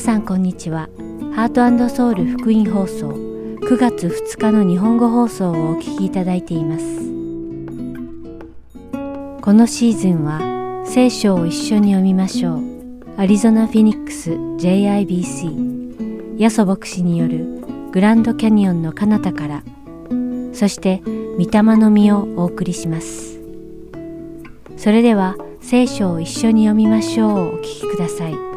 皆さんこんにちは。ハートソウル福音放送9月2日の日本語放送をお聞きいただいています。このシーズンは聖書を一緒に読みましょう。アリゾナ・フィニックス JIBC ヤソ牧師によるグランドキャニオンの彼方からそして御霊の実をお送りします。それでは聖書を一緒に読みましょうお聞きください。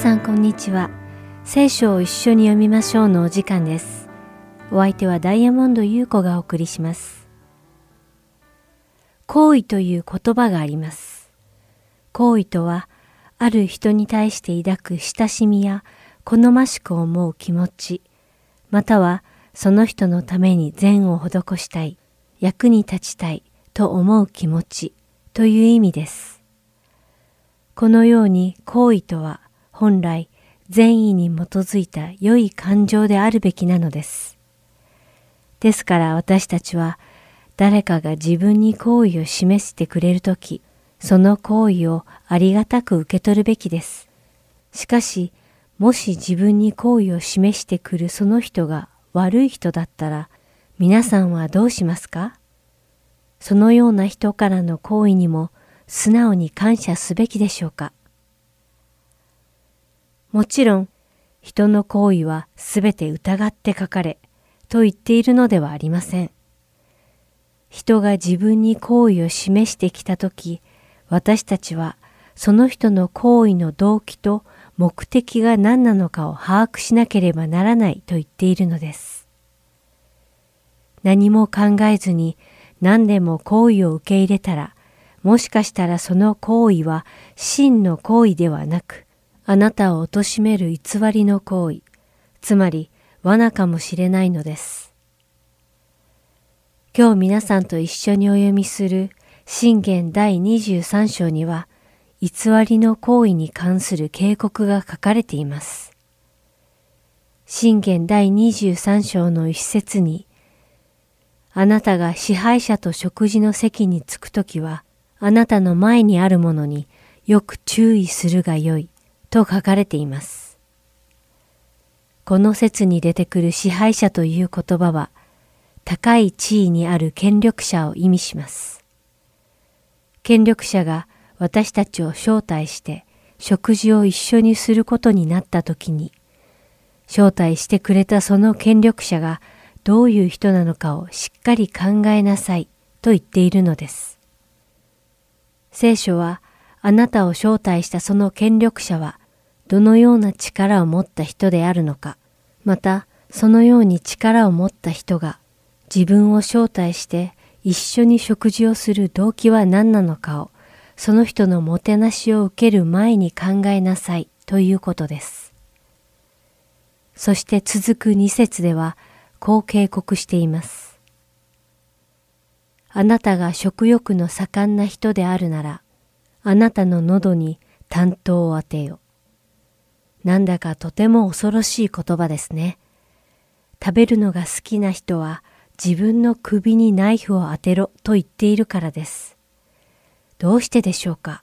さんこんにちは。聖書を一緒に読みましょうのお時間です。お相手はダイヤモンド優子がお送りします。行為という言葉があります。行為とはある人に対して抱く親しみや好ましく思う気持ち、またはその人のために善を施したい、役に立ちたいと思う気持ちという意味です。このように行為とは本来善意に基づいた良い感情であるべきなのです。ですから私たちは誰かが自分に好意を示してくれるとき、その行為をありがたく受け取るべきです。しかし、もし自分に好意を示してくるその人が悪い人だったら、皆さんはどうしますか？そのような人からの行為にも素直に感謝すべきでしょうか？もちろん、人の行為はすべて疑って書かれ、と言っているのではありません。人が自分に好意を示してきたとき、私たちはその人の行為の動機と目的が何なのかを把握しなければならないと言っているのです。何も考えずに何でも行為を受け入れたら、もしかしたらその行為は真の行為ではなく、あなたを貶める偽りの行為、つまり罠かもしれないのです。今日皆さんと一緒にお読みする信玄第23章には、偽りの行為に関する警告が書かれています。信玄第23章の一節に、あなたが支配者と食事の席に着くときは、あなたの前にあるものによく注意するがよい、と書かれています。この説に出てくる支配者という言葉は、高い地位にある権力者を意味します。権力者が私たちを招待して食事を一緒にすることになった時に、招待してくれたその権力者がどういう人なのかをしっかり考えなさいと言っているのです。聖書はあなたを招待したその権力者はどのような力を持った人であるのか、またそのように力を持った人が自分を招待して一緒に食事をする動機は何なのかを、その人のもてなしを受ける前に考えなさいということです。そして続く二節では、こう警告しています。あなたが食欲の盛んな人であるなら、あなたの喉に担当を当てよ。なんだかとても恐ろしい言葉ですね。食べるのが好きな人は自分の首にナイフを当てろと言っているからです。どうしてでしょうか？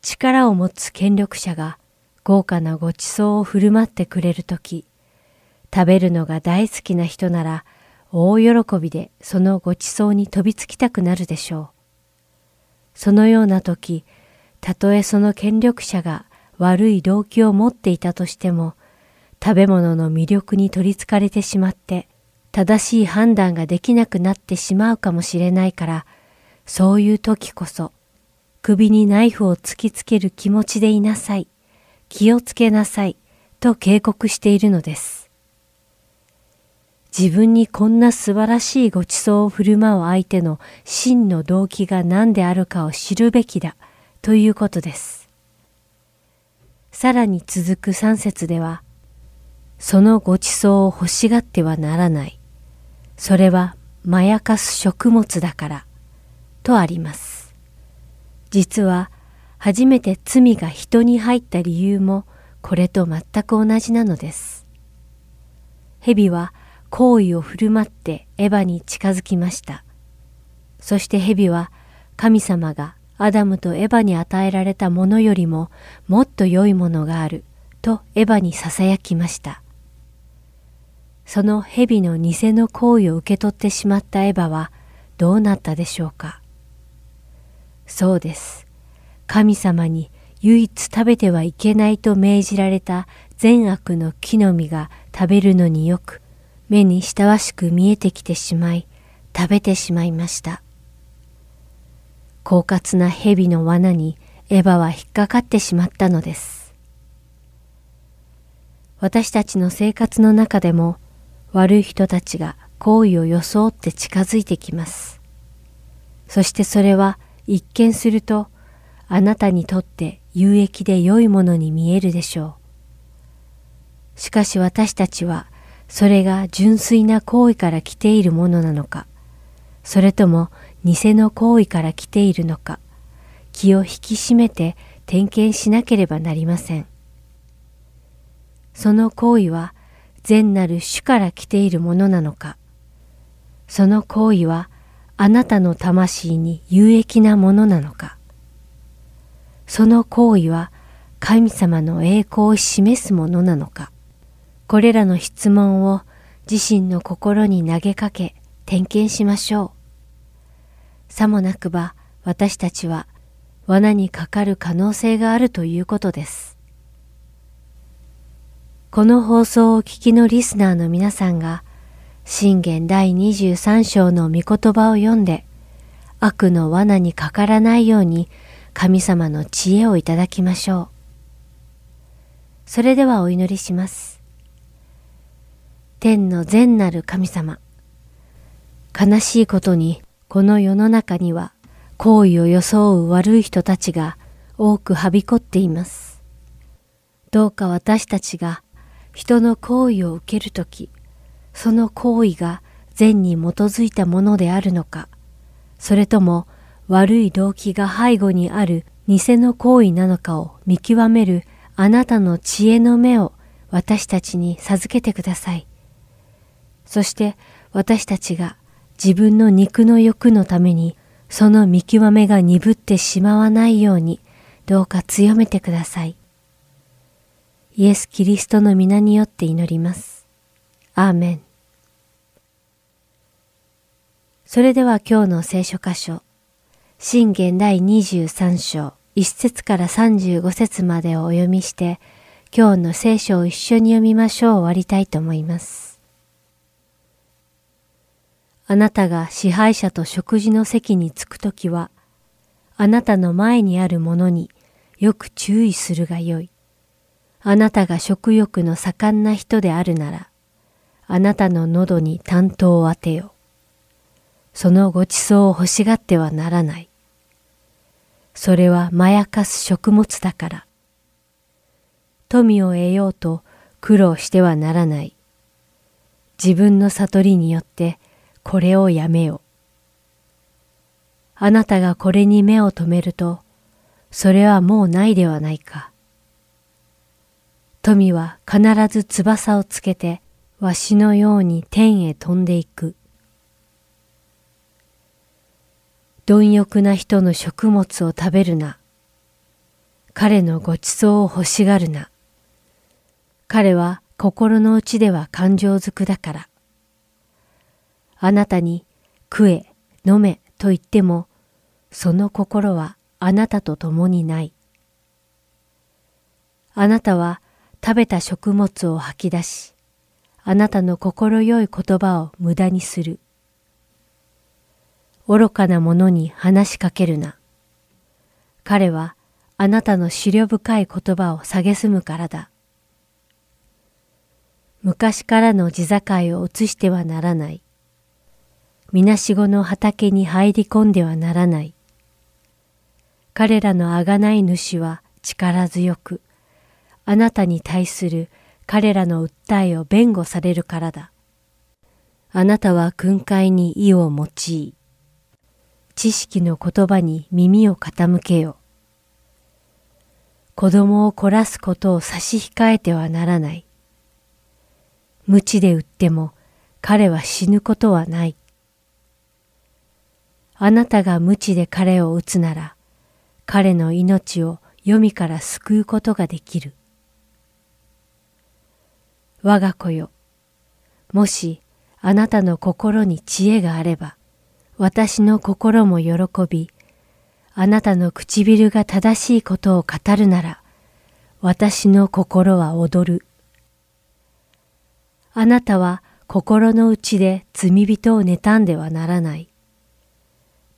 力を持つ権力者が豪華なごちそうを振る舞ってくれるとき、食べるのが大好きな人なら大喜びでそのごちそうに飛びつきたくなるでしょう。そのような時、たとえその権力者が悪い動機を持っていたとしても、食べ物の魅力に取りつかれてしまって、正しい判断ができなくなってしまうかもしれないから、そういう時こそ、首にナイフを突きつける気持ちでいなさい、気をつけなさい、と警告しているのです。自分にこんな素晴らしいご馳走を振る舞う相手の真の動機が何であるかを知るべきだ、ということです。さらに続く三節では、そのご馳走を欲しがってはならない。それはまやかす食物だから、とあります。実は、初めて罪が人に入った理由も、これと全く同じなのです。蛇は、好意を振る舞ってエヴァに近づきました。そして蛇は神様がアダムとエヴァに与えられたものよりももっと良いものがあるとエヴァに囁きました。その蛇の偽の行為を受け取ってしまったエヴァはどうなったでしょうか。そうです。神様に唯一食べてはいけないと命じられた善悪の木の実が食べるのによく目に親しく見えてきてしまい食べてしまいました。狡猾な蛇の罠にエヴァは引っかかってしまったのです。私たちの生活の中でも悪い人たちが好意を装って近づいてきます。そしてそれは一見するとあなたにとって有益で良いものに見えるでしょう。しかし私たちはそれが純粋な行為から来ているものなのか、それとも偽の行為から来ているのか、気を引き締めて点検しなければなりません。その行為は善なる主から来ているものなのか、その行為はあなたの魂に有益なものなのか、その行為は神様の栄光を示すものなのか、これらの質問を自身の心に投げかけ点検しましょう。さもなくば私たちは罠にかかる可能性があるということです。この放送をお聞きのリスナーの皆さんが、信玄第23章の御言葉を読んで、悪の罠にかからないように神様の知恵をいただきましょう。それではお祈りします。天の善なる神様、悲しいことにこの世の中には好意を装う悪い人たちが多くはびこっています。どうか私たちが人の好意を受けるとき、その行為が善に基づいたものであるのか、それとも悪い動機が背後にある偽の行為なのかを見極めるあなたの知恵の目を私たちに授けてください。そして私たちが自分の肉の欲のためにその見極めが鈍ってしまわないようにどうか強めてください。イエス・キリストの皆によって祈ります。アーメン。それでは今日の聖書箇所、信玄第23章1節から35節までをお読みして、今日の聖書を一緒に読みましょう終わりたいと思います。あなたが支配者と食事の席に着くときは、あなたの前にあるものによく注意するがよい。あなたが食欲の盛んな人であるなら、あなたの喉に担当を当てよ。そのごちそうを欲しがってはならない。それはまやかす食物だから。富を得ようと苦労してはならない。自分の悟りによってこれをやめよ。あなたがこれに目を留めると、それはもうないではないか。富は必ず翼をつけて、わしのように天へ飛んでいく。貪欲な人の食物を食べるな。彼のごちそうを欲しがるな。彼は心の内では感情づくだから。あなたに食え、飲めと言っても、その心はあなたと共にない。あなたは食べた食物を吐き出し、あなたの心よい言葉を無駄にする。愚かな者に話しかけるな。彼はあなたの思慮深い言葉を蔑むからだ。昔からの地境を移してはならない。みなしごの畑に入り込んではならない。彼らのあがない主は力強く、あなたに対する彼らの訴えを弁護されるからだ。あなたは訓戒に意を用い、知識の言葉に耳を傾けよ。子供を凝らすことを差し控えてはならない。無知で売っても彼は死ぬことはない。あなたが無知で彼を撃つなら、彼の命を黄泉から救うことができる。我が子よ、もしあなたの心に知恵があれば、私の心も喜び、あなたの唇が正しいことを語るなら、私の心は踊る。あなたは心の内で罪人を妬んではならない。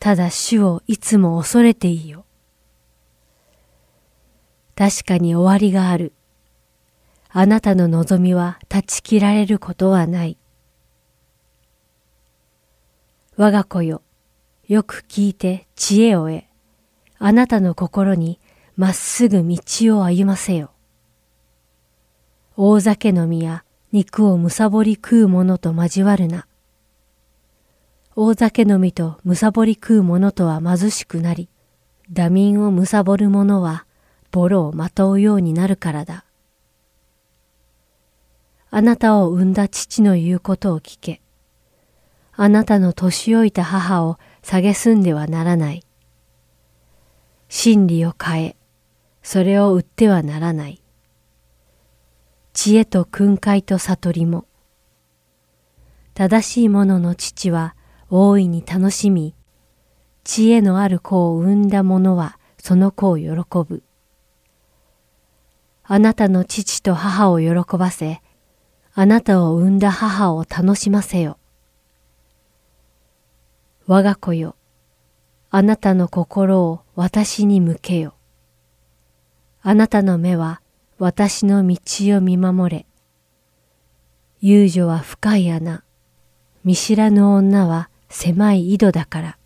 ただ主をいつも恐れていいよ。確かに終わりがある。あなたの望みは断ち切られることはない。我が子よ、よく聞いて知恵を得、あなたの心にまっすぐ道を歩ませよ。大酒飲みや肉をむさぼり食う者と交わるな。大酒飲みとむさぼり食う者とは貧しくなり、打民をむさぼる者はボロをまとうようになるからだ。あなたを産んだ父の言うことを聞け。あなたの年老いた母を蔑んではならない。真理を変え、それを売ってはならない。知恵と訓戒と悟りも。正しい者の父は大いに楽しみ、知恵のある子を産んだ者はその子を喜ぶ。あなたの父と母を喜ばせ、あなたを産んだ母を楽しませよ。我が子よ、あなたの心を私に向けよ。あなたの目は私の道を見守れ。遊女は深い穴、見知らぬ女は狭い井戸だから。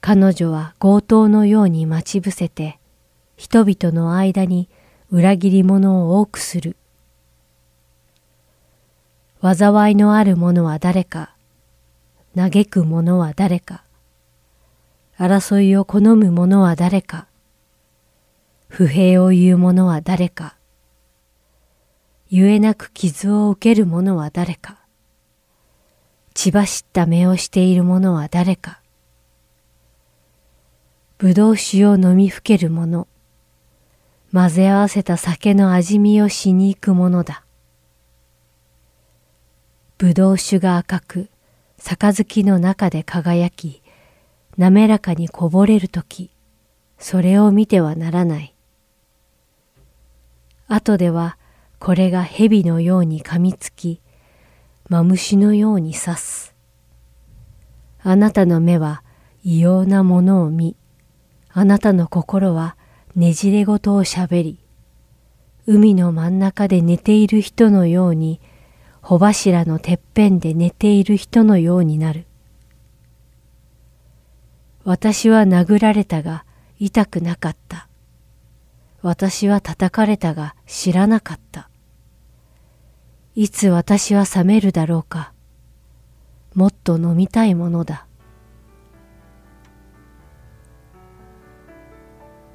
彼女は強盗のように待ち伏せて、人々の間に裏切り者を多くする。災いのある者は誰か、嘆く者は誰か、争いを好む者は誰か、不平を言う者は誰か、言えなく傷を受ける者は誰か、血走った目をしている者は誰か、ぶどう酒を飲みふける者、混ぜ合わせた酒の味見をしに行く者だ。ぶどう酒が赤く、杯の中で輝き、滑らかにこぼれるとき、それを見てはならない。後ではこれが蛇のように噛みつき、マムシのように刺す。あなたの目は異様なものを見、あなたの心はねじれごとをしゃべり、海の真ん中で寝ている人のように穂柱のてっぺんで寝ている人のようになる。私は殴られたが痛くなかった。私は叩かれたが知らなかった。いつ私は冷めるだろうか。もっと飲みたいものだ。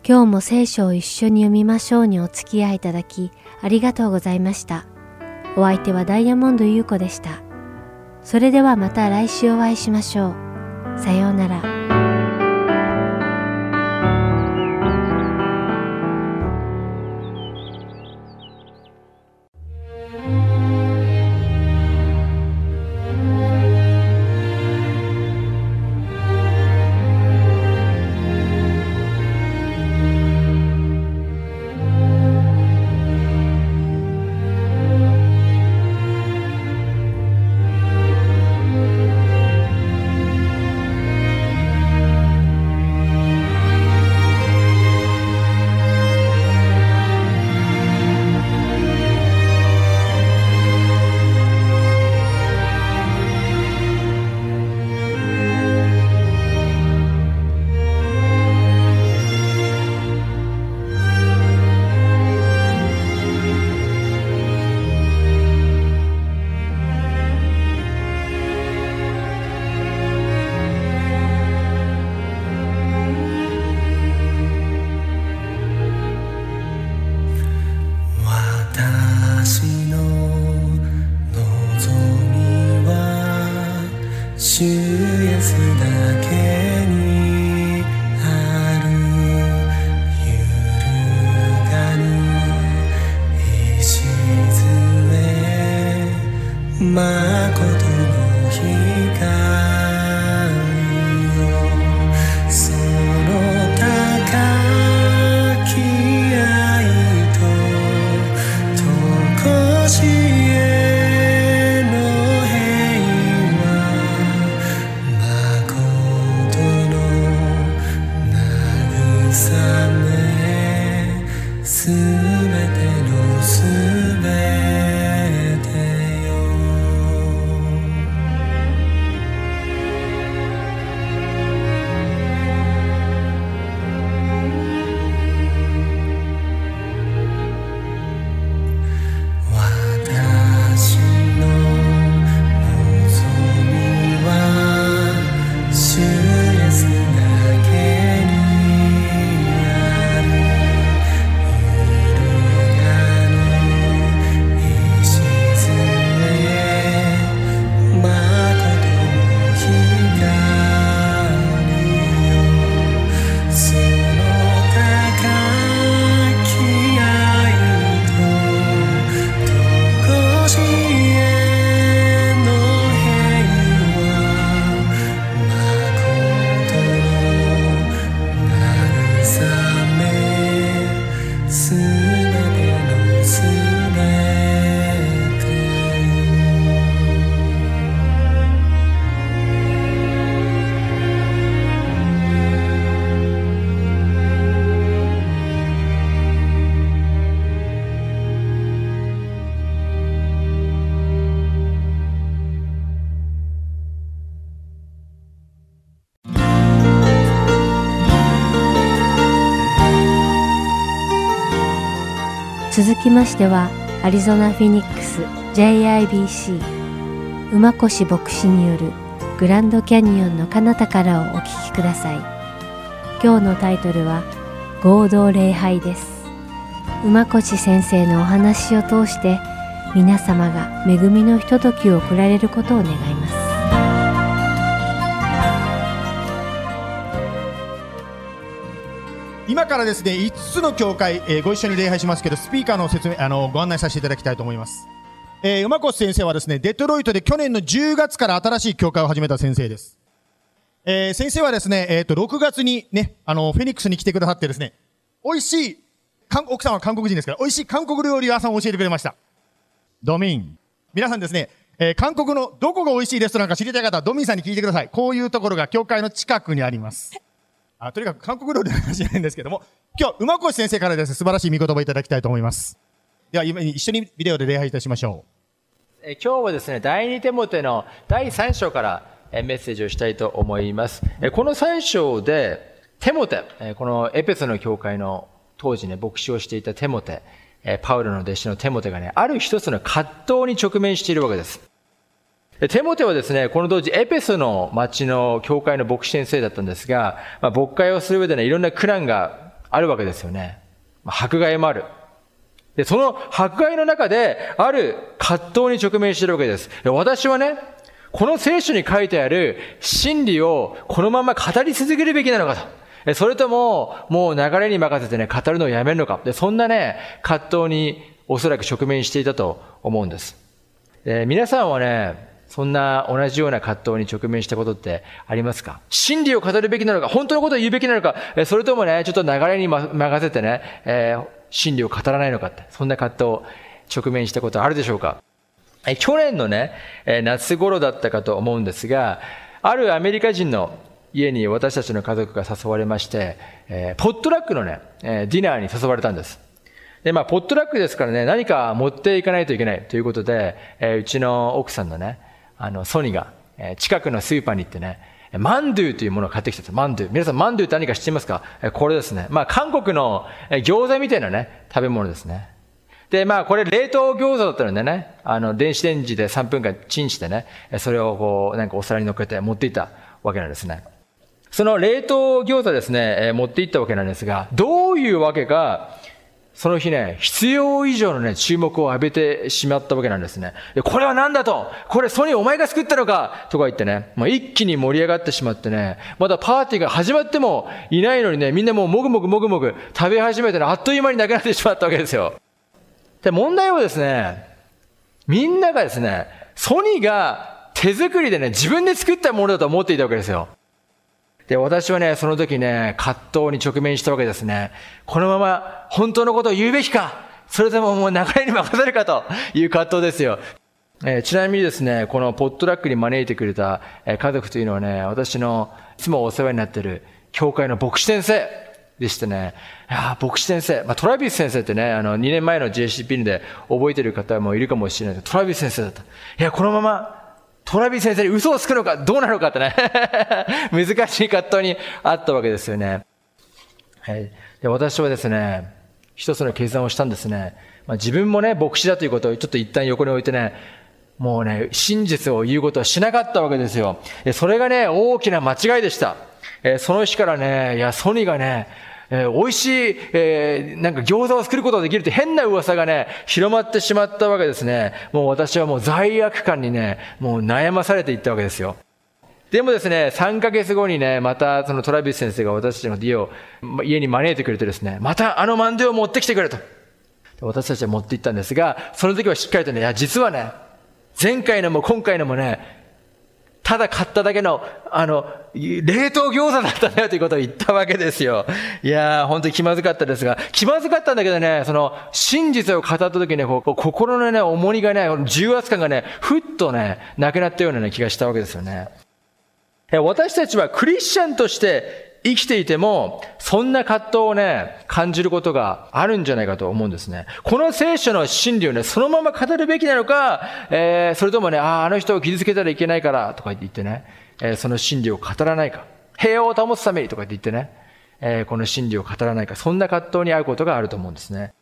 今日も聖書を一緒に読みましょうにお付き合いいただきありがとうございました。お相手はダイヤモンド優子でした。それではまた来週お会いしましょう。さようなら。まことの光。続きましてはアリゾナ・フィニックス JIBC 馬越牧師によるグランドキャニオンの彼方からをお聞きください。今日のタイトルは合同礼拝です。馬越先生のお話を通して皆様が恵みのひとときを送られることを願います。今からですね5つの教会、えー、ご一緒に礼拝しますけどスピーカーの説明あのご案内させていただきたいと思います、えー、馬越先生はですねデトロイトで去年の10月から新しい教会を始めた先生です、えー、先生はですね、えー、と6月にねあのフェニックスに来てくださってですね美味しい奥さんは韓国人ですから美味しい韓国料理屋さんを教えてくれましたドミン皆さんですねえー、韓国のどこが美味しいレストランか知りたい方はドミンさんに聞いてください。こういうところが教会の近くにあります。あとにかく韓国料理の話じゃないんですけども、今日、馬越先生からです、素晴らしい見言葉いただきたいと思います。では、今一緒にビデオで礼拝いたしましょう。え今日はですね、第二手モテの第3章からメッセージをしたいと思います。この3章で、テモテ、このエペソの教会の当時ね、牧師をしていたテモテ、パウロの弟子のテモテがね、ある一つの葛藤に直面しているわけです。テモテはですね、この当時エペソの町の教会の牧師先生だったんですが、まあ、牧会をする上でね、いろんな苦難があるわけですよね。まあ、迫害もある。で、その迫害の中で、ある葛藤に直面しているわけです。私はね、この聖書に書いてある真理をこのまま語り続けるべきなのかと。それとも、もう流れに任せてね、語るのをやめるのか。で、そんなね、葛藤におそらく直面していたと思うんです。皆さんはね、そんな同じような葛藤に直面したことってありますか？真理を語るべきなのか本当のことを言うべきなのかそれともね、ちょっと流れに任せてね、えー、真理を語らないのかって、そんな葛藤直面したことあるでしょうか？去年のね、夏頃だったかと思うんですが、あるアメリカ人の家に私たちの家族が誘われまして、えー、ポットラックのね、えディナーに誘われたんです。で、まあ、ポットラックですからね、何か持っていかないといけないということで、えー、うちの奥さんのね、あの、ソニーが、え近くのスーパーに行ってね、マンドゥというものを買ってきたんです。マンドゥ。皆さん、マンドゥって何か知っていますか？これですね。まあ、韓国の餃子みたいなね、食べ物ですね。で、まあ、これ冷凍餃子だったのでね、あの、電子レンジで3分間チンしてね、それをこう、なんかお皿に乗っけて持っていったわけなんですね。その冷凍餃子ですね、持っていったわけなんですが、どういうわけか、その日ね、必要以上のね、注目を浴びてしまったわけなんですね。これは何だと？これソニーお前が作ったのか？とか言ってね、まあ、一気に盛り上がってしまってね、まだパーティーが始まってもいないのにね、みんなもうもぐもぐもぐもぐ食べ始めてね、あっという間になくなってしまったわけですよ。で、問題はですね、みんながですね、ソニーが手作りでね、自分で作ったものだと思っていたわけですよ。で、私はね、その時ね、葛藤に直面したわけですね。このまま本当のことを言うべきかそれとももう流れに任せるかという葛藤ですよ。えー、ちなみにですね、このポットラックに招いてくれた、え家族というのはね、私のいつもお世話になっている教会の牧師先生でしてね、いや牧師先生、まあ、トラビス先生ってね、あの、2年前の JCP で覚えてる方もいるかもしれないけど、トラビス先生だった。いや、このままトラビ先生に嘘をつくのかどうなのかってね 難しい葛藤にあったわけですよね。はい、で私はですね、一つの決断をしたんですね。まあ、自分もね、牧師だということをちょっと一旦横に置いてね、もうね、真実を言うことはしなかったわけですよ。それがね、大きな間違いでした。えその日からね、いや、ソニーがね、えー、美味しい、えー、なんか餃子を作ることができるって変な噂がね、広まってしまったわけですね。もう私はもう罪悪感にね、もう悩まされていったわけですよ。でもですね、3ヶ月後にね、またそのトラビス先生が私たちの家を、家に招いてくれてですね、またあのマンデを持ってきてくれと。私たちは持って行ったんですが、その時はしっかりとね、いや、実はね、前回のも今回のもね、ただ買っただけの、あの、冷凍餃子だったんだよということを言ったわけですよ。いやー、本当に気まずかったですが、気まずかったんだけどね、その、真実を語った時にね、こう心のね、重りがね、重圧感がね、ふっとね、なくなったような、ね、気がしたわけですよね。私たちはクリスチャンとして生きていても、そんな葛藤をね、感じることがあるんじゃないかと思うんですね。この聖書の真理をね、そのまま語るべきなのか、えー、それともね、ああ、あの人を傷つけたらいけないから、とか言ってね、えー、その真理を語らないか。平和を保つためにとか言ってね、えー、この真理を語らないか。そんな葛藤に遭うことがあると思うんですね。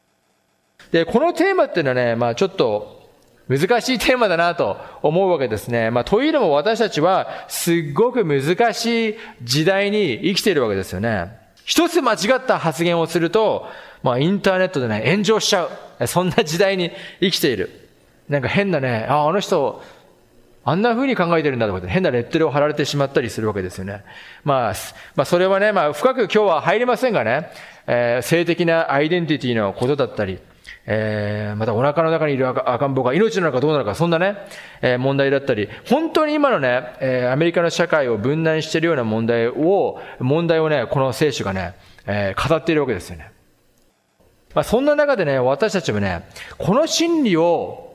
で、このテーマっていうのはね、まあちょっと、難しいテーマだなと思うわけですね。まあ、というのも私たちはすっごく難しい時代に生きているわけですよね。一つ間違った発言をすると、まあ、インターネットでね、炎上しちゃう。そんな時代に生きている。なんか変なね、あ、あの人、あんな風に考えてるんだとかって変なレッテルを貼られてしまったりするわけですよね。まあ、まあ、それはね、まあ、深く今日は入りませんがね、えー、性的なアイデンティティのことだったり、えー、またお腹の中にいる赤ん坊が命なのかどうなのか、そんなね、えー、問題だったり、本当に今のね、えー、アメリカの社会を分断しているような問題を、問題をね、この聖書がね、えー、語っているわけですよね。まあ、そんな中でね、私たちもね、この真理を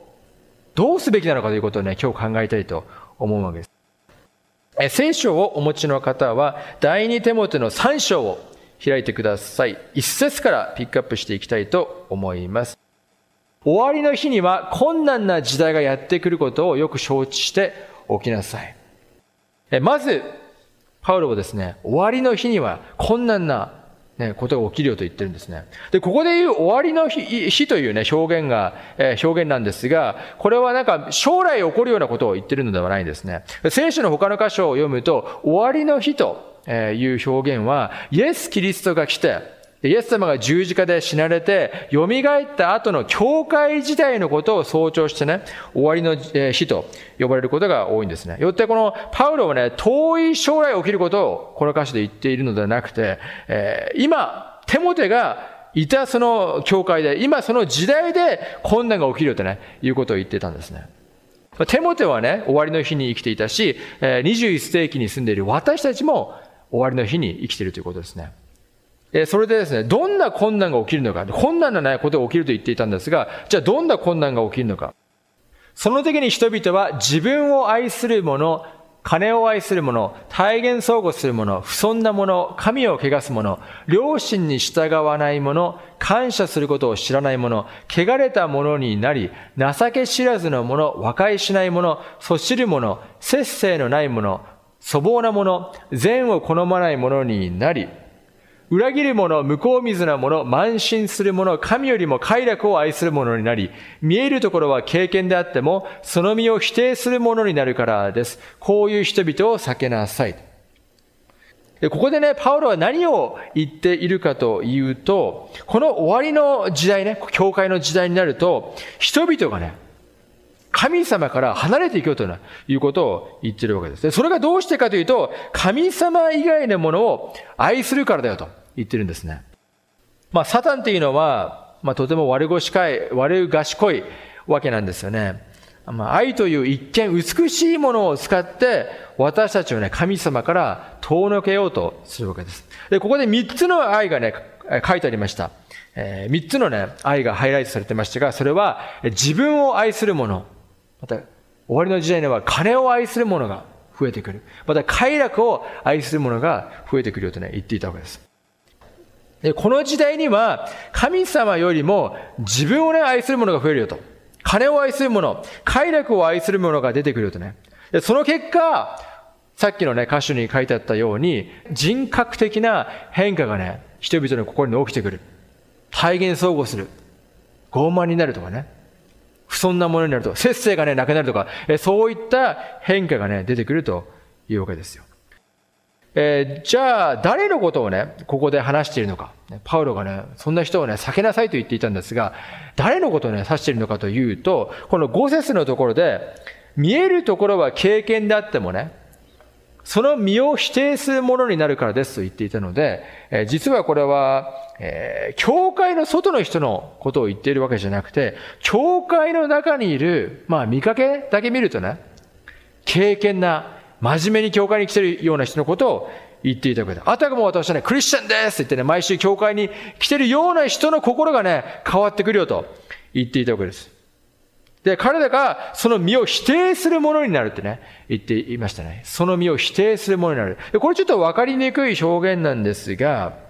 どうすべきなのかということをね、今日考えたいと思うわけです。え聖書をお持ちの方は、第二手元の3章を開いてください。一節からピックアップしていきたいと思います。終わりの日には困難な時代がやってくることをよく承知しておきなさい。まず、パウロはですね、終わりの日には困難な、ね、ことが起きるよと言ってるんですね。で、ここで言う終わりの日日というね、表現が、えー、表現なんですが、これはなんか将来起こるようなことを言ってるのではないんですね。聖書の他の箇所を読むと、終わりの日という表現は、イエス・キリストが来て、イエス様が十字架で死なれて、蘇った後の教会時代のことを象徴してね、終わりの日と呼ばれることが多いんですね。よってこのパウロはね、遠い将来起きることをこの歌詞で言っているのではなくて、え、今、テモテがいたその教会で、今その時代で困難が起きるとね、いうことを言ってたんですね。テモテはね、終わりの日に生きていたし、21世紀に住んでいる私たちも終わりの日に生きているということですね。それでですね、どんな困難が起きるのか、困難なないことが起きると言っていたんですが、じゃあどんな困難が起きるのか。その時に人々は自分を愛する者、金を愛する者、体現相互する者、不尊な者、神を汚す者、良心に従わない者、感謝することを知らない者、汚れた者になり、情け知らずの者、和解しない者、そしる者、節制のない者、粗暴な者、善を好まない者になり、裏切る者、向こう水な者、慢心する者、神よりも快楽を愛する者になり、見えるところは経験であっても、その身を否定する者になるからです。こういう人々を避けなさい。ここでね、パウロは何を言っているかというと、この終わりの時代ね、教会の時代になると、人々がね、神様から離れていくよということを言ってるわけです。それがどうしてかというと、神様以外のものを愛するからだよと言ってるんですね。まあ、サタンっていうのは、まあ、とても悪賢い、悪賢いわけなんですよね。まあ、愛という一見美しいものを使って、私たちをね、神様から遠のけようとするわけです。で、ここで三つの愛がね、書いてありました。えー、三つのね、愛がハイライトされてましたが、それは、自分を愛するもの、また、終わりの時代には金を愛する者が増えてくる。また、快楽を愛する者が増えてくるよとね、言っていたわけです。で、この時代には、神様よりも自分をね、愛する者が増えるよと。金を愛する者、快楽を愛する者が出てくるよとね。で、その結果、さっきのね、歌詞に書いてあったように、人格的な変化がね、人々の心に起きてくる。体現相互する。傲慢になるとかね。不遜なものになると、節制がね、なくなるとか、そういった変化がね、出てくるというわけですよ。えー、じゃあ、誰のことをね、ここで話しているのか。パウロがね、そんな人をね、避けなさいと言っていたんですが、誰のことをね、指しているのかというと、この5節のところで、見えるところは経験であってもね、その身を否定するものになるからですと言っていたので、え、実はこれは、え、教会の外の人のことを言っているわけじゃなくて、教会の中にいる、まあ見かけだけ見るとね、経験な、真面目に教会に来てるような人のことを言っていたわけだ。あたかも私はね、クリスチャンですって言ってね、毎週教会に来てるような人の心がね、変わってくるよと言っていたわけです。で、彼らがその身を否定するものになるってね、言っていましたね。その身を否定するものになる。これちょっとわかりにくい表現なんですが、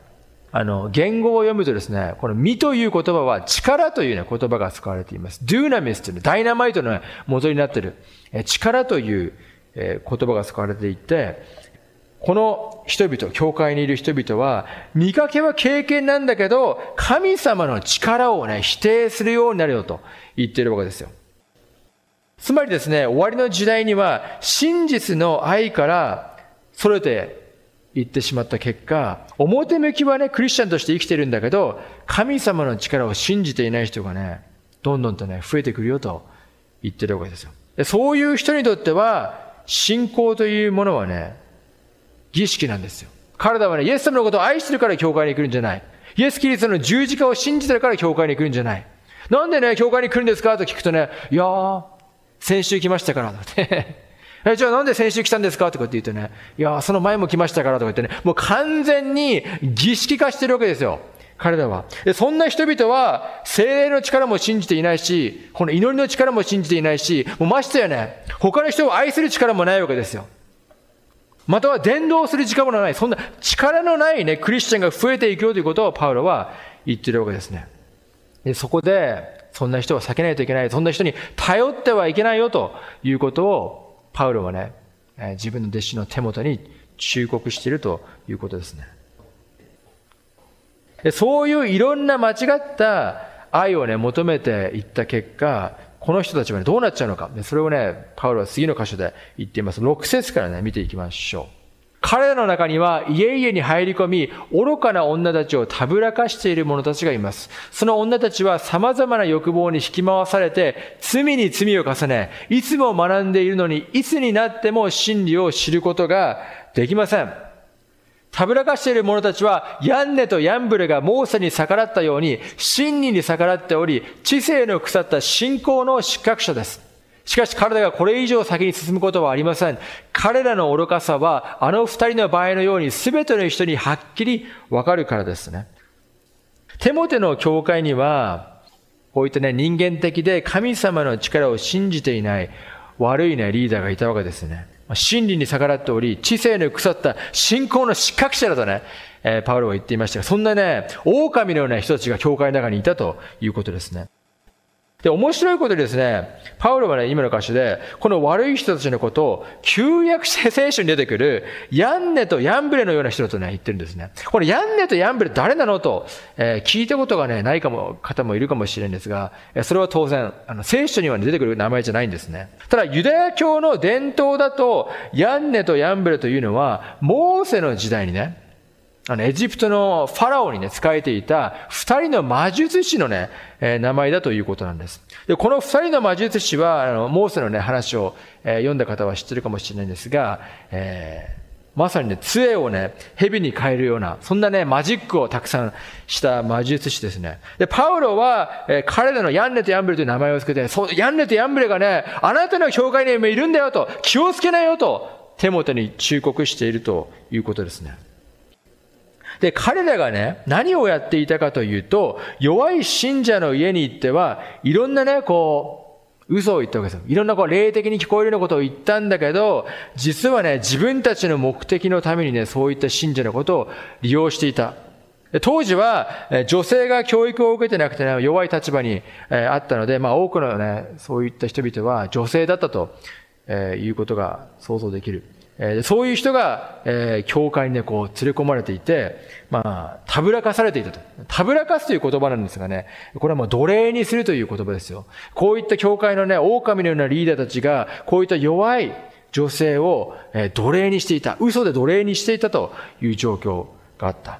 あの、言語を読むとですね、この身という言葉は力というね、言葉が使われています。ドゥーナミスというね、ダイナマイトの元になっている、力という言葉が使われていて、この人々、教会にいる人々は、見かけは経験なんだけど、神様の力をね、否定するようになるよと言っているわけですよ。つまりですね、終わりの時代には、真実の愛からそれて言ってしまった結果、表向きはね、クリスチャンとして生きてるんだけど、神様の力を信じていない人がね、どんどんとね、増えてくるよと言ってるわけですよ。そういう人にとっては、信仰というものはね、儀式なんですよ。彼らはね、イエス様のことを愛してるから教会に来るんじゃない。イエス・キリストの十字架を信じてるから教会に来るんじゃない。なんでね、教会に来るんですかと聞くとね、いやー、先週来ましたから、って。え、じゃあなんで先週来たんですか？とかって言うとね、いや、その前も来ましたからとか言ってね、もう完全に儀式化してるわけですよ。彼らは。そんな人々は、精霊の力も信じていないし、この祈りの力も信じていないし、もうましてやね、他の人を愛する力もないわけですよ。または伝道する時間もない。そんな力のないね、クリスチャンが増えていくよということをパウロは言ってるわけですね。でそこで、そんな人は避けないといけない。そんな人に頼ってはいけないよということをパウロはね、自分の弟子の手元に忠告しているということですね。そういういろんな間違った愛をね、求めていった結果、この人たちは、ね、どうなっちゃうのか。それをね、パウロは次の箇所で言っています。6節からね、見ていきましょう。彼らの中には家々に入り込み、愚かな女たちをたぶらかしている者たちがいます。その女たちは様々な欲望に引き回されて、罪に罪を重ね、いつも学んでいるのに、いつになっても真理を知ることができません。たぶらかしている者たちは、ヤンネとヤンブレがモーセに逆らったように、真理に逆らっており、知性の腐った信仰の失格者です。しかし彼らがこれ以上先に進むことはありません。彼らの愚かさは、あの二人の場合のように全ての人にはっきりわかるからですね。テモテの教会には、こういったね、人間的で神様の力を信じていない悪いね、リーダーがいたわけですね。真理に逆らっており、知性の腐った信仰の失格者だとね、えー、パウロは言っていましたが、そんなね、狼のような人たちが教会の中にいたということですね。で、面白いことでですね、パウロはね、今の歌詞で、この悪い人たちのことを、旧約聖書に出てくる、ヤンネとヤンブレのような人とね、言ってるんですね。このヤンネとヤンブレ誰なのと、えー、聞いたことがね、ないかも、方もいるかもしれないんですが、それは当然、あの、聖書には出てくる名前じゃないんですね。ただ、ユダヤ教の伝統だと、ヤンネとヤンブレというのは、モーセの時代にね、あの、エジプトのファラオにね、仕えていた二人の魔術師のね、えー、名前だということなんです。で、この二人の魔術師は、あの、モーセのね、話を、えー、読んだ方は知ってるかもしれないんですが、えー、まさにね、杖をね、蛇に変えるような、そんなね、マジックをたくさんした魔術師ですね。で、パウロは、え、彼らのヤンネとヤンブレという名前を付けて、そう、ヤンネとヤンブレがね、あなたの教会にいるんだよと、気をつけなよと、手元に忠告しているということですね。で、彼らがね、何をやっていたかというと、弱い信者の家に行っては、いろんなね、こう、嘘を言ったわけですよ。いろんなこう霊的に聞こえるようなことを言ったんだけど、実はね、自分たちの目的のためにね、そういった信者のことを利用していた。当時は女性が教育を受けてなくて、ね、弱い立場にあったので、まあ多くのね、そういった人々は女性だったとえいうことが想像できる。えそういう人が、え教会にね、こう、連れ込まれていて、まあ、たぶらかされていたと。たぶらかすという言葉なんですがね、これはもう奴隷にするという言葉ですよ。こういった教会のね、狼のようなリーダーたちが、こういった弱い女性を、え奴隷にしていた。嘘で奴隷にしていたという状況があった。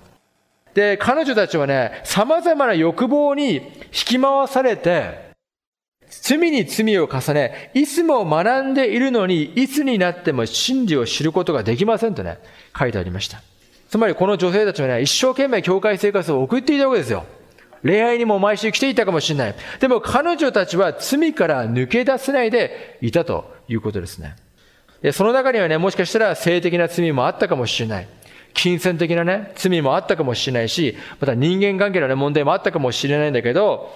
で、彼女たちはね、様々な欲望に引き回されて、罪に罪を重ね、いつも学んでいるのに、いつになっても真理を知ることができませんとね、書いてありました。つまりこの女性たちはね、一生懸命教会生活を送っていたわけですよ。恋愛にも毎週来ていたかもしれない。でも彼女たちは罪から抜け出せないでいたということですね。その中にはね、もしかしたら性的な罪もあったかもしれない。金銭的なね、罪もあったかもしれないし、また人間関係のね、問題もあったかもしれないんだけど、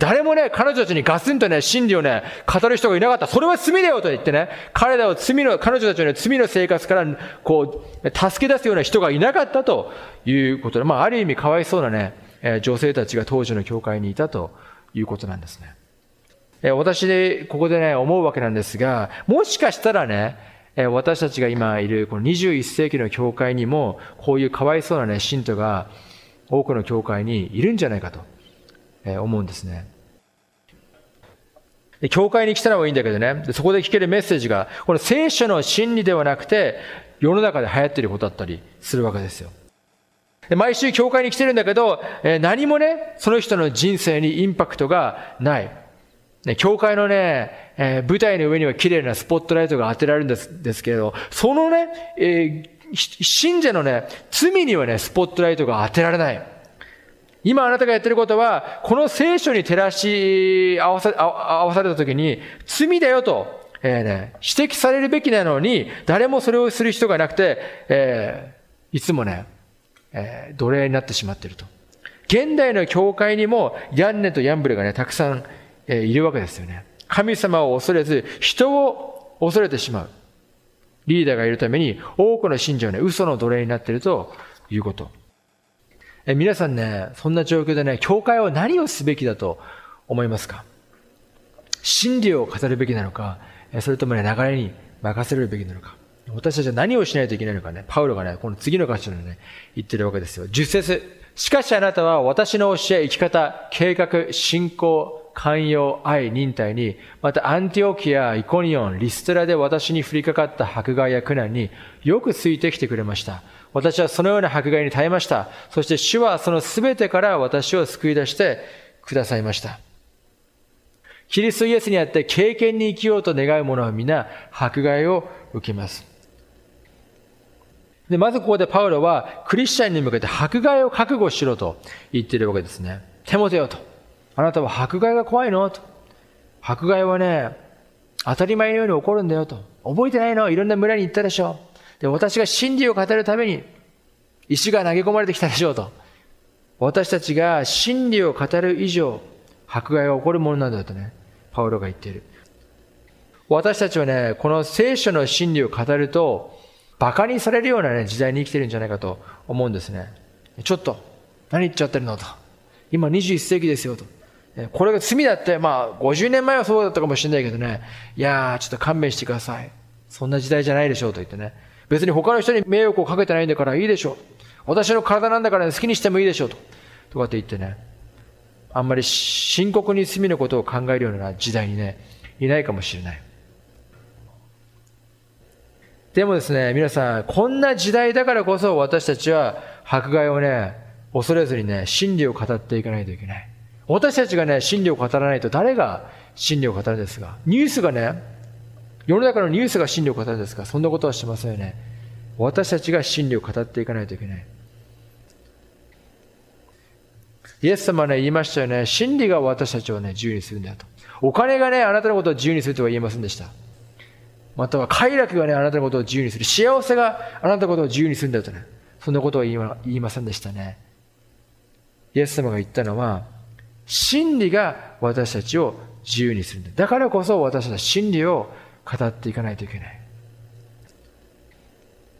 誰もね、彼女たちにガツンとね、真理をね、語る人がいなかった。それは罪だよと言ってね、彼らを罪の、彼女たちの、罪の生活から、こう、助け出すような人がいなかったということで、まあ、ある意味かわいそうなね、女性たちが当時の教会にいたということなんですね。私で、ここでね、思うわけなんですが、もしかしたらね、私たちが今いるこの21世紀の教会にも、こういうかわいそうなね、信徒が多くの教会にいるんじゃないかと。思うんですね。で教会に来たらはいいんだけどね、そこで聞けるメッセージが、この聖書の真理ではなくて、世の中で流行っていることだったりするわけですよ。で毎週教会に来てるんだけど、え何もね、その人の人生にインパクトがない。ね教会のねえ、舞台の上には綺麗なスポットライトが当てられるんですですけれど、そのね、えー、信者のね、罪にはね、スポットライトが当てられない。今あなたがやってることは、この聖書に照らし合わさ合わされた時に、罪だよと、えーね、指摘されるべきなのに、誰もそれをする人がなくて、えー、いつもね、えー、奴隷になってしまっていると。現代の教会にも、ヤンネとヤンブレがね、たくさん、えー、いるわけですよね。神様を恐れず、人を恐れてしまう。リーダーがいるために、多くの信者はね、嘘の奴隷になっているということ。え皆さんね、そんな状況でね、教会は何をすべきだと思いますか？真理を語るべきなのか、それともね、流れに任せるべきなのか。私たちは何をしないといけないのかね、パウロがね、この次の箇所でね、言ってるわけですよ。10節しかしあなたは私の教え、生き方、計画、信仰、寛容、愛、忍耐に、またアンティオキア、イコニオン、リストラで私に降りかかった迫害や苦難によくついてきてくれました。私はそのような迫害に耐えました。そして主はその全てから私を救い出してくださいました。キリストイエスにあって経験に生きようと願う者は皆迫害を受けます。で、まずここでパウロはクリスチャンに向けて迫害を覚悟しろと言っているわけですね。手も手よと。あなたは迫害が怖いのと。迫害はね、当たり前のように起こるんだよと。覚えてないのいろんな村に行ったでしょ。で、私が真理を語るために石が投げ込まれてきたでしょうと。私たちが真理を語る以上、迫害が起こるものなんだとね、パウロが言っている。私たちはね、この聖書の真理を語ると、馬鹿にされるようなね、時代に生きてるんじゃないかと思うんですね。ちょっと、何言っちゃってるのと。今21世紀ですよと。これが罪だって、まあ、50年前はそうだったかもしれないけどね、いやー、ちょっと勘弁してください。そんな時代じゃないでしょうと言ってね。別に他の人に迷惑をかけてないんだからいいでしょう。私の体なんだから、好きにしてもいいでしょうと。とかって言ってね。あんまり深刻に罪のことを考えるような時代にね、いないかもしれない。でもですね、皆さん、こんな時代だからこそ私たちは迫害をね、恐れずにね、真理を語っていかないといけない。私たちがね、真理を語らないと誰が真理を語るんですか？ニュースがね、世の中のニュースが真理を語るんですか？そんなことはしませんよね。私たちが真理を語っていかないといけない。イエス様はね、言いましたよね。真理が私たちをね、自由にするんだと。お金がね、あなたのことを自由にするとは言えませんでした。または快楽がね、あなたのことを自由にする。幸せがあなたのことを自由にするんだとね。そんなことは言いませんでしたね。イエス様が言ったのは、真理が私たちを自由にするんだ。だからこそ私たちは真理を語っていかないといけない。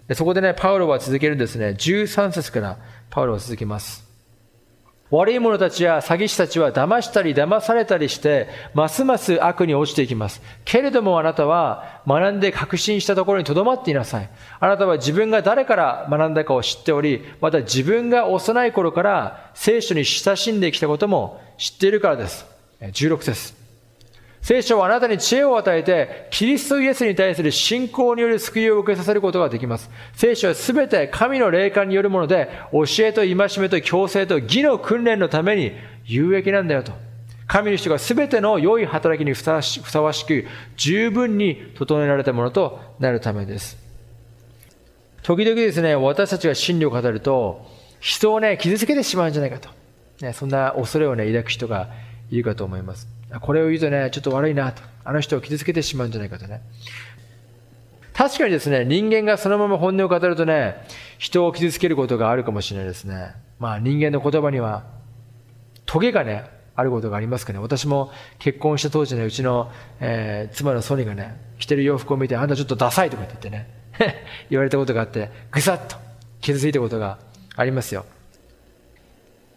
でそこでね、パウロは続けるんですね。13節からパウロは続けます。悪い者たちや詐欺師たちは騙したり騙されたりして、ますます悪に落ちていきます。けれどもあなたは学んで確信したところに留まっていなさい。あなたは自分が誰から学んだかを知っており、また自分が幼い頃から聖書に親しんできたことも知っているからです。16節聖書はあなたに知恵を与えて、キリストイエスに対する信仰による救いを受けさせることができます。聖書はすべて神の霊感によるもので、教えと戒めと強制と義の訓練のために有益なんだよと。神の人がすべての良い働きにふさわしく、十分に整えられたものとなるためです。時々ですね、私たちが真理を語ると、人をね、傷つけてしまうんじゃないかと。ね、そんな恐れをね、抱く人がいるかと思います。これを言うとね、ちょっと悪いなと。あの人を傷つけてしまうんじゃないかとね。確かにですね、人間がそのまま本音を語るとね、人を傷つけることがあるかもしれないですね。まあ人間の言葉には、トゲがね、あることがありますかね。私も結婚した当時ね、うちの、えー、妻のソニーがね、着てる洋服を見て、あんたちょっとダサいとか言ってね、言われたことがあって、ぐさっと傷ついたことがありますよ。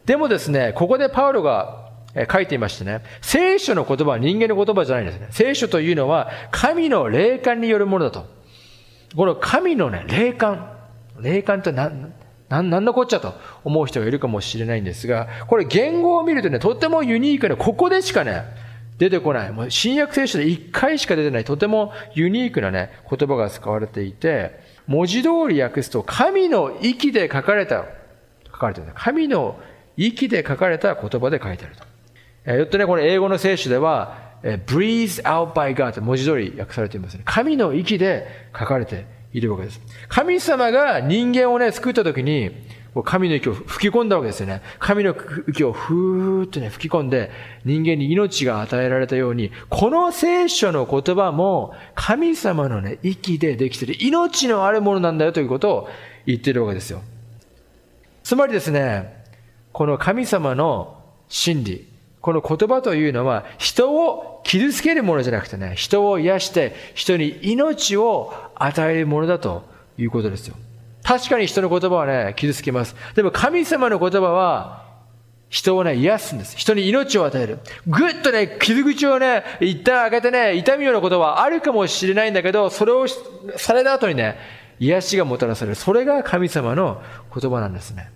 でもですね、ここでパウロが書いていましてね、聖書の言葉は人間の言葉じゃないんですね。聖書というのは神の霊感によるものだと。この神のね、霊感。霊感って何、何のこっちゃと思う人がいるかもしれないんですが、これ言語を見るとね、とてもユニークな、ここでしかね、出てこない。もう新約聖書で一回しか出てない、とてもユニークなね、言葉が使われていて、文字通り訳すと、神の息で書かれた、書かれてる。神の息で書かれた言葉で書いてあると。えよってね、これ英語の聖書では、え breathe out by God って文字通り訳されていますね。神の息で書かれているわけです。神様が人間をね、救った時に、神の息を吹き込んだわけですよね。神の息をふーっとね、吹き込んで、人間に命が与えられたように、この聖書の言葉も、神様のね、息でできてる、命のあるものなんだよということを言ってるわけですよ。つまりですね、この神様の真理、この言葉というのは人を傷つけるものじゃなくてね、人を癒して人に命を与えるものだということですよ。確かに人の言葉はね、傷つけます。でも神様の言葉は人をね、癒すんです。人に命を与える。ぐっとね、傷口をね、一旦開けてね、痛むようなことはあるかもしれないんだけど、それをされた後にね、癒しがもたらされる。それが神様の言葉なんですね。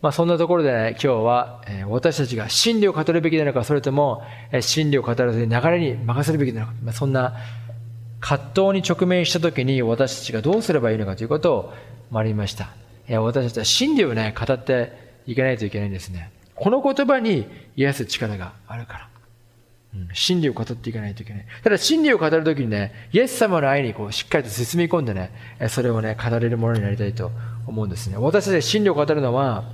まあそんなところで、今日は、えー、私たちが真理を語るべきなのか、それとも、えー、真理を語らずに流れに任せるべきなのか、まあ、そんな葛藤に直面した時に私たちがどうすればいいのかということを学びました。え、私たちは真理をね、語っていかないといけないんですね。この言葉に癒す力があるから。うん、真理を語っていかないといけない。ただ真理を語るときにね、イエス様の愛にこうしっかりと進み込んでね、それをね、語れるものになりたいと思うんですね。私たち真理を語るのは、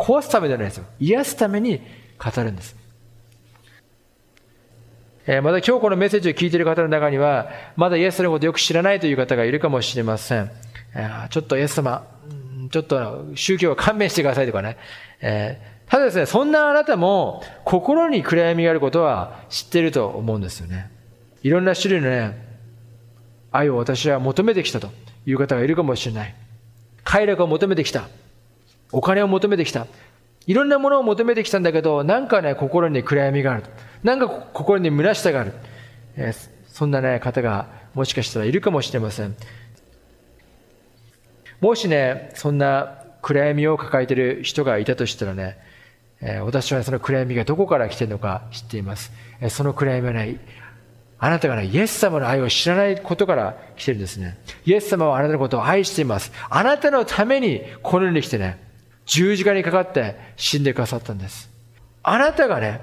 壊すためじゃないですよ。癒すために語るんです。えまた今日このメッセージを聞いている方の中には、まだイエスのことをよく知らないという方がいるかもしれません。えちょっとイエス様、ちょっと宗教は勘弁してくださいとかね。えただですね、そんなあなたも心に暗闇があることは知っていると思うんですよね。いろんな種類のね、愛を私は求めてきたという方がいるかもしれない。快楽を求めてきた。お金を求めてきた。いろんなものを求めてきたんだけど、なんかね、心に暗闇がある。なんか心に虚しさがある。えー、そんなね、方がもしかしたらいるかもしれません。もしね、そんな暗闇を抱えている人がいたとしたらね、えー、私はその暗闇がどこから来ているのか知っています。えー、その暗闇はね、あなたがね、イエス様の愛を知らないことから来てるんですね。イエス様はあなたのことを愛しています。あなたのためにこの世に来てね、十字架にかかって死んでくださったんです。あなたがね、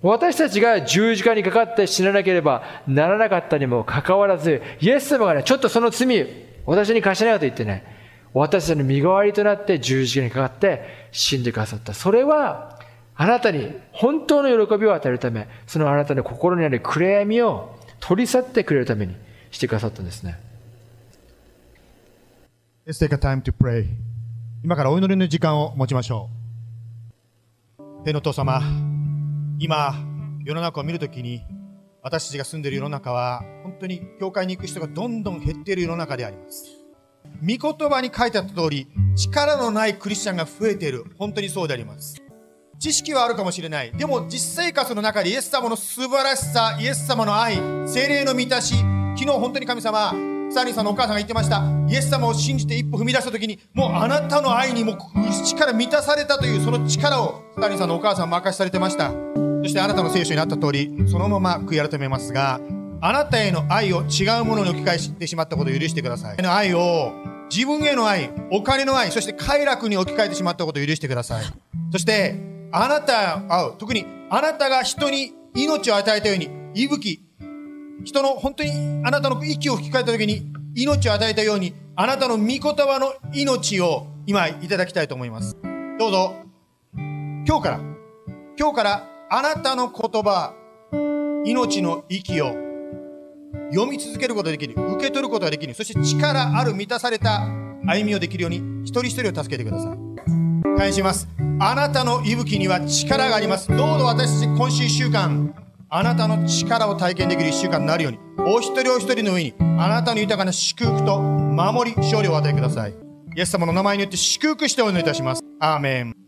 私たちが十字架にかかって死ななければならなかったにもかかわらず、イエス様がね、ちょっとその罪、私に貸しなよと言ってね、私たちの身代わりとなって十字架にかかって死んでくださった。それは、あなたに本当の喜びを与えるため、そのあなたの心にある暗闇を取り去ってくれるためにしてくださったんですね。Let's take a time to pray. 今からお祈りの時間を持ちましょう。天の父様、今、世の中を見るときに、私たちが住んでいる世の中は、本当に教会に行く人がどんどん減っている世の中であります。御言葉に書いてあった通り、力のないクリスチャンが増えている。本当にそうであります。知識はあるかもしれない。でも実生活の中でイエス様の素晴らしさ、イエス様の愛、精霊の満たし、昨日本当に神様、サリーさんのお母さんが言ってました。イエス様を信じて一歩踏み出した時に、もうあなたの愛にも力満たされたというその力をサリーさんのお母さん任されてました。そしてあなたの聖書になった通り、そのまま悔い改めますが、あなたへの愛を違うものに置き換えしてしまったことを許してください。の愛を自分への愛、お金の愛、そして快楽に置き換えてしまったことを許してください。そしてあなた、あ特にあなたが人に命を与えたように、息吹、人の本当にあなたの息を吹き替えた時に命を与えたように、あなたの御言葉の命を今いただきたいと思います。どうぞ、今日から、今日からあなたの言葉、命の息を読み続けることができる、受け取ることができる、そして力ある満たされた歩みをできるように、一人一人を助けてください。感謝します。あなたの息吹には力があります。どうぞ私たち今週1週間、あなたの力を体験できる1週間になるように、お一人お一人の上に、あなたの豊かな祝福と守り、勝利をお与えください。イエス様の名前によって祝福してお祈りいたします。アーメン。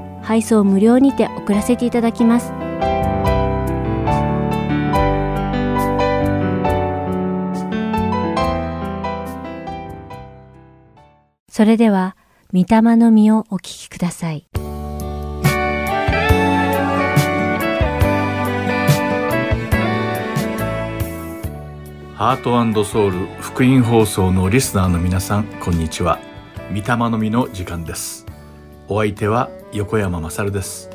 配送無料にて送らせていただきますそれでは、御霊の実をお聞きください。ハートソウル福音放送のリスナーの皆さん、こんにちは。御霊の実の時間です。お相手は横山まさるです。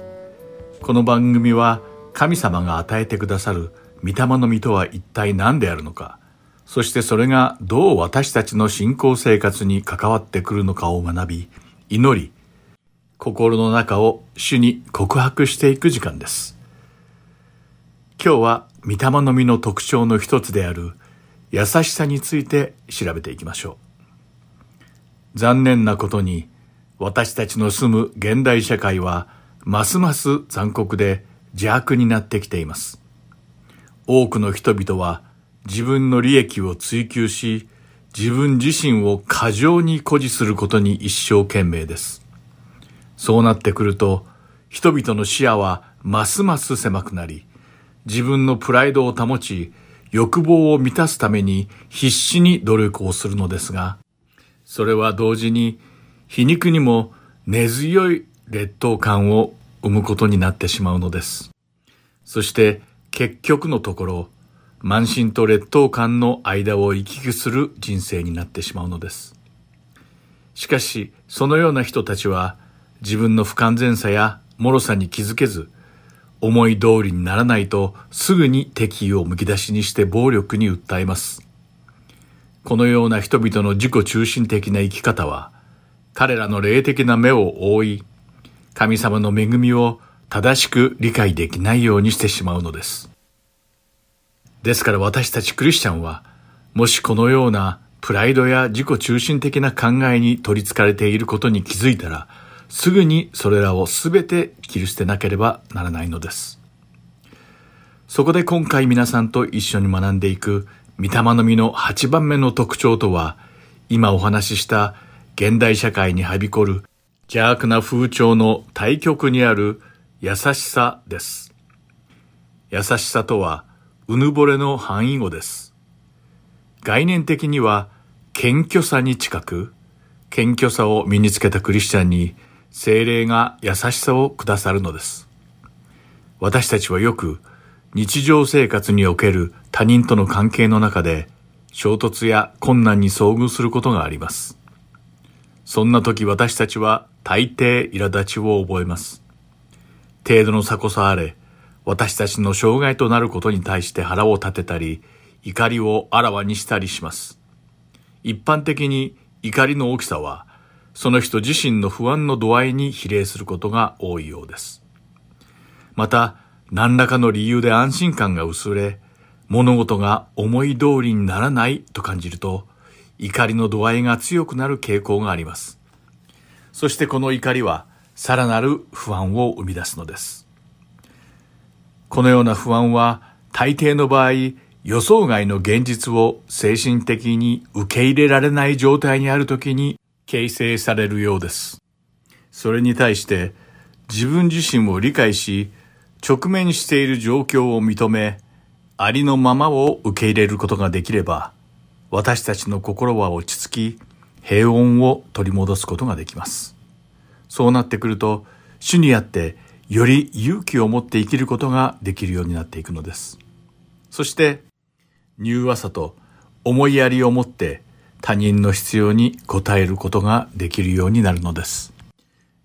この番組は神様が与えてくださる御霊の実とは一体何であるのか、そしてそれがどう私たちの信仰生活に関わってくるのかを学び、祈り、心の中を主に告白していく時間です。今日は御霊の実の特徴の一つである優しさについて調べていきましょう。残念なことに私たちの住む現代社会はますます残酷で邪悪になってきています。多くの人々は自分の利益を追求し、自分自身を過剰に誇示することに一生懸命です。そうなってくると、人々の視野はますます狭くなり、自分のプライドを保ち、欲望を満たすために必死に努力をするのですが、それは同時に皮肉にも根強い劣等感を生むことになってしまうのです。そして結局のところ、慢心と劣等感の間を行き来する人生になってしまうのです。しかし、そのような人たちは自分の不完全さや脆さに気づけず、思い通りにならないとすぐに敵意をむき出しにして暴力に訴えます。このような人々の自己中心的な生き方は、彼らの霊的な目を覆い、神様の恵みを正しく理解できないようにしてしまうのです。ですから私たちクリスチャンは、もしこのようなプライドや自己中心的な考えに取り憑かれていることに気づいたら、すぐにそれらをすべて切り捨てなければならないのです。そこで今回皆さんと一緒に学んでいく御霊の実の8番目の特徴とは、今お話しした現代社会にはびこる邪悪な風潮の対極にある優しさです。優しさとは、うぬぼれの範囲語です。概念的には、謙虚さに近く、謙虚さを身につけたクリスチャンに、精霊が優しさをくださるのです。私たちはよく、日常生活における他人との関係の中で、衝突や困難に遭遇することがあります。そんな時私たちは大抵苛立ちを覚えます。程度の差こそあれ、私たちの障害となることに対して腹を立てたり、怒りをあらわにしたりします。一般的に怒りの大きさは、その人自身の不安の度合いに比例することが多いようです。また、何らかの理由で安心感が薄れ、物事が思い通りにならないと感じると、怒りの度合いが強くなる傾向があります。そしてこの怒りは、さらなる不安を生み出すのです。このような不安は大抵の場合予想外の現実を精神的に受け入れられない状態にある時に形成されるようです。それに対して自分自身を理解し直面している状況を認めありのままを受け入れることができれば私たちの心は落ち着き平穏を取り戻すことができます。そうなってくると主にあってより勇気を持って生きることができるようになっていくのです。そして、柔和さと思いやりを持って他人の必要に応えることができるようになるのです。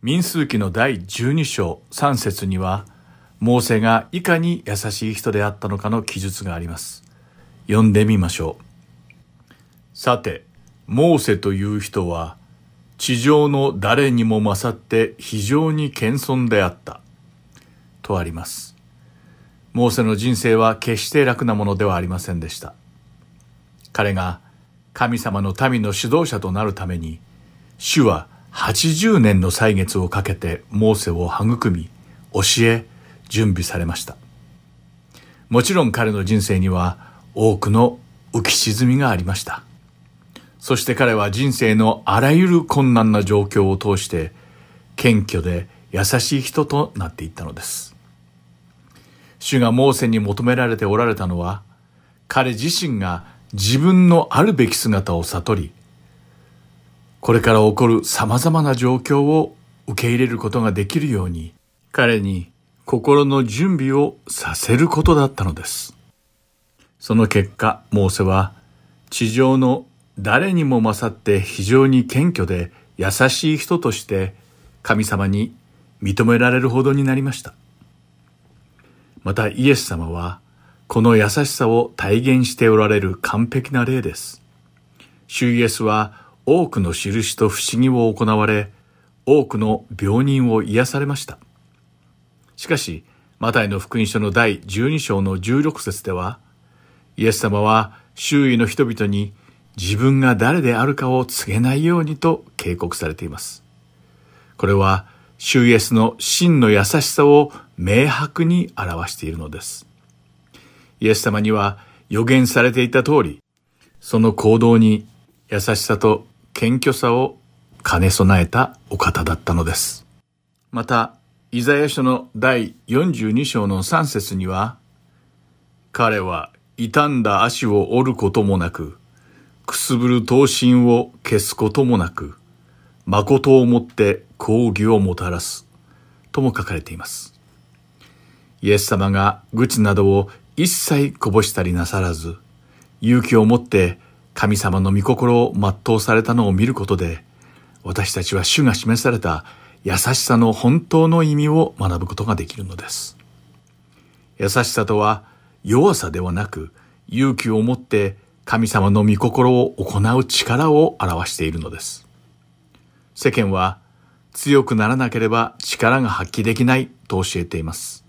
民数記の第12章3節には、モーセがいかに優しい人であったのかの記述があります。読んでみましょう。さて、モーセという人は、地上の誰にも勝って非常に謙遜であった。とあります。モーセの人生は決して楽なものではありませんでした。彼が神様の民の指導者となるために、主は80年の歳月をかけてモーセを育み、教え、準備されました。もちろん彼の人生には多くの浮き沈みがありました。そして彼は人生のあらゆる困難な状況を通して、謙虚で優しい人となっていったのです。主がモーセに求められておられたのは、彼自身が自分のあるべき姿を悟り、これから起こる様々な状況を受け入れることができるように、彼に心の準備をさせることだったのです。その結果、モーセは地上の誰にも勝って非常に謙虚で優しい人として神様に認められるほどになりました。またイエス様はこの優しさを体現しておられる完璧な例です。主イエスは多くの印と不思議を行われ、多くの病人を癒されました。しかし、マタイの福音書の第12章の16節では、イエス様は周囲の人々に自分が誰であるかを告げないようにと警告されています。これは、主イエスの真の優しさを明白に表しているのです。イエス様には予言されていた通り、その行動に優しさと謙虚さを兼ね備えたお方だったのです。また、イザヤ書の第42章の3節には、彼は傷んだ足を折ることもなく、くすぶる刀身を消すこともなく、誠をもって抗議をもたらす、とも書かれています。イエス様が愚痴などを一切こぼしたりなさらず、勇気を持って神様の御心を全うされたのを見ることで、私たちは主が示された優しさの本当の意味を学ぶことができるのです。優しさとは弱さではなく、勇気を持って神様の御心を行う力を表しているのです。世間は強くならなければ力が発揮できないと教えています。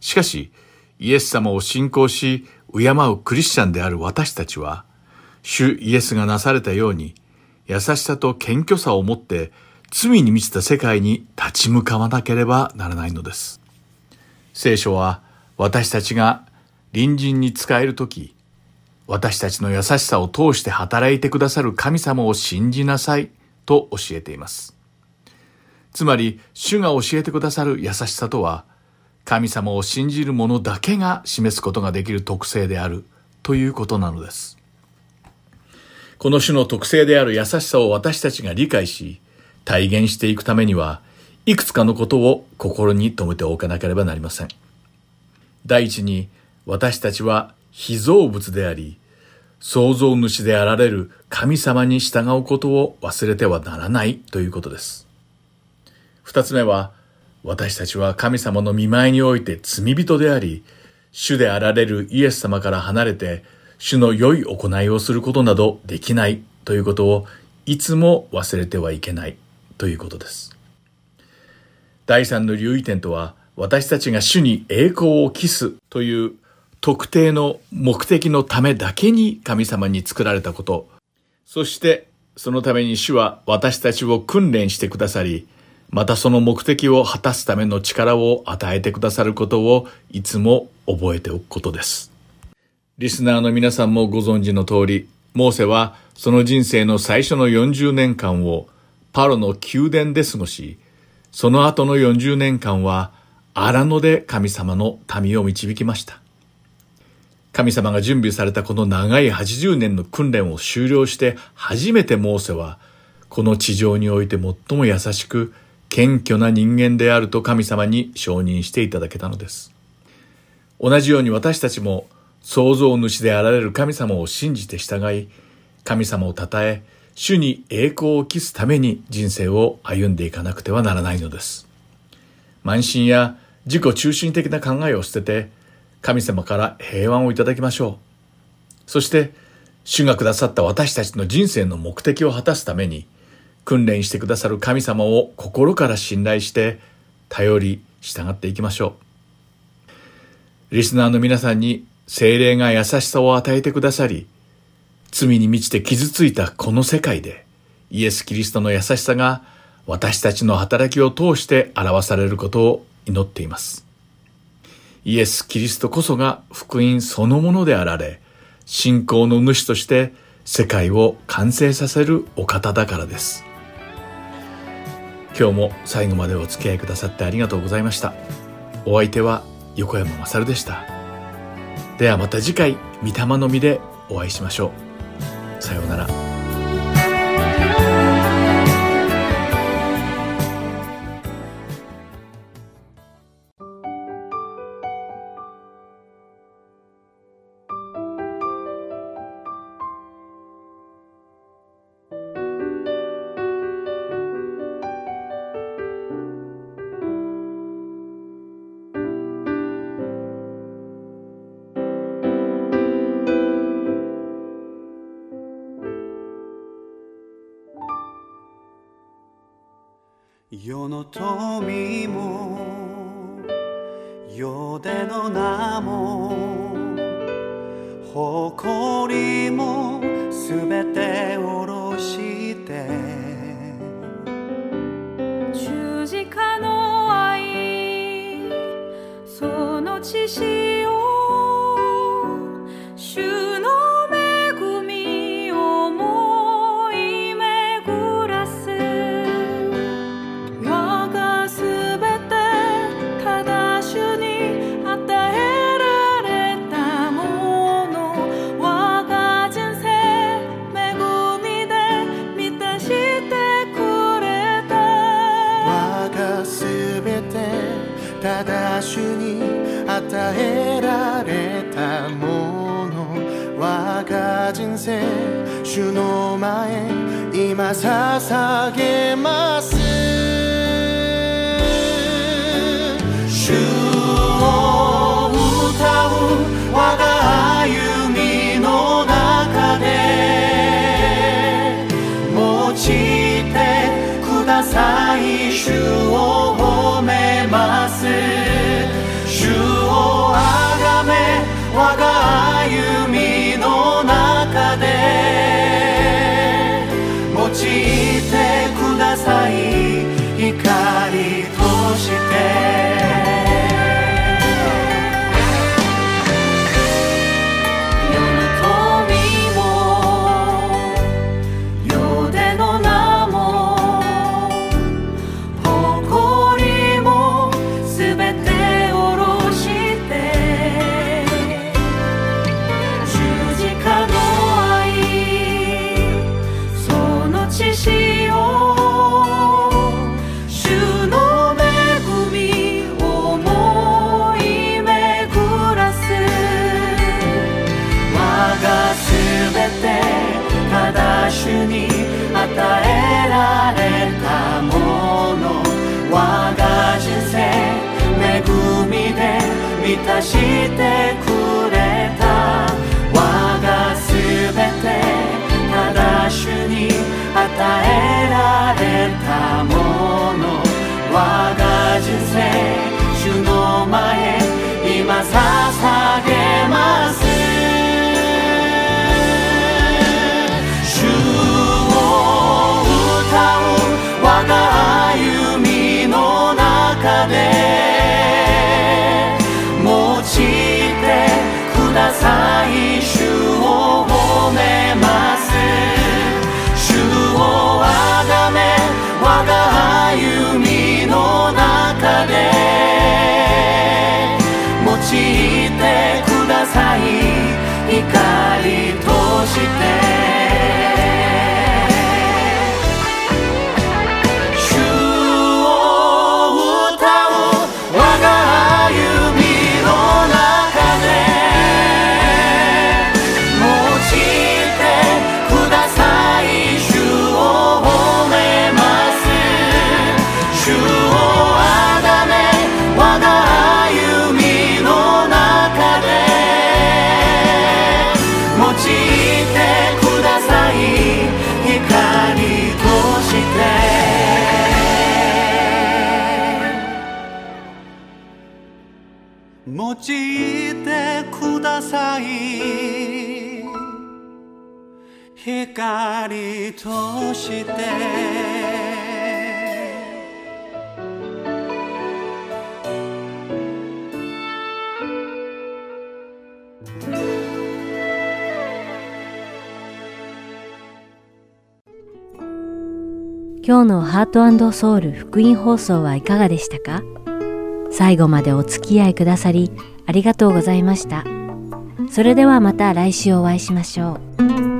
しかし、イエス様を信仰し、敬うクリスチャンである私たちは、主イエスがなされたように、優しさと謙虚さを持って罪に満ちた世界に立ち向かわなければならないのです。聖書は私たちが隣人に仕えるとき、私たちの優しさを通して働いてくださる神様を信じなさいと教えています。つまり、主が教えてくださる優しさとは、神様を信じる者だけが示すことができる特性であるということなのです。この種の特性である優しさを私たちが理解し、体現していくためには、いくつかのことを心に留めておかなければなりません。第一に、私たちは被造物であり、創造主であられる神様に従うことを忘れてはならないということです。二つ目は、私たちは神様の見舞いにおいて罪人であり、主であられるイエス様から離れて、主の良い行いをすることなどできないということをいつも忘れてはいけないということです。第三の留意点とは、私たちが主に栄光を期すという特定の目的のためだけに神様に作られたこと、そしてそのために主は私たちを訓練してくださり、またその目的を果たすための力を与えてくださることをいつも覚えておくことです。リスナーの皆さんもご存知の通り、モーセはその人生の最初の40年間をパロの宮殿で過ごし、その後の40年間は荒野で神様の民を導きました。神様が準備されたこの長い80年の訓練を終了して初めてモーセはこの地上において最も優しく謙虚な人間であると神様に承認していただけたのです。同じように私たちも創造主であられる神様を信じて従い、神様を称え、主に栄光を期すために人生を歩んでいかなくてはならないのです。慢心や自己中心的な考えを捨てて、神様から平安をいただきましょう。そして、主がくださった私たちの人生の目的を果たすために、訓練してくださる神様を心から信頼して、頼り、従っていきましょう。リスナーの皆さんに精霊が優しさを与えてくださり、罪に満ちて傷ついたこの世界で、イエス・キリストの優しさが私たちの働きを通して表されることを祈っています。イエス・キリストこそが福音そのものであられ、信仰の主として世界を完成させるお方だからです。今日も最後までお付き合いくださってありがとうございました。お相手は横山まさるでした。ではまた次回、御霊の実でお会いしましょう。さようなら。全てただ主に与えられたもの。我が人生主の前今捧げます。てください。主を褒めます。我が歩みの中で用いてください。我がすべてただ主に与えられたもの。我が人生主の前光として今日のハートソウル福音放送はいかがでしたか？最後までお付き合いくださりありがとうございました。それではまた来週お会いしましょう。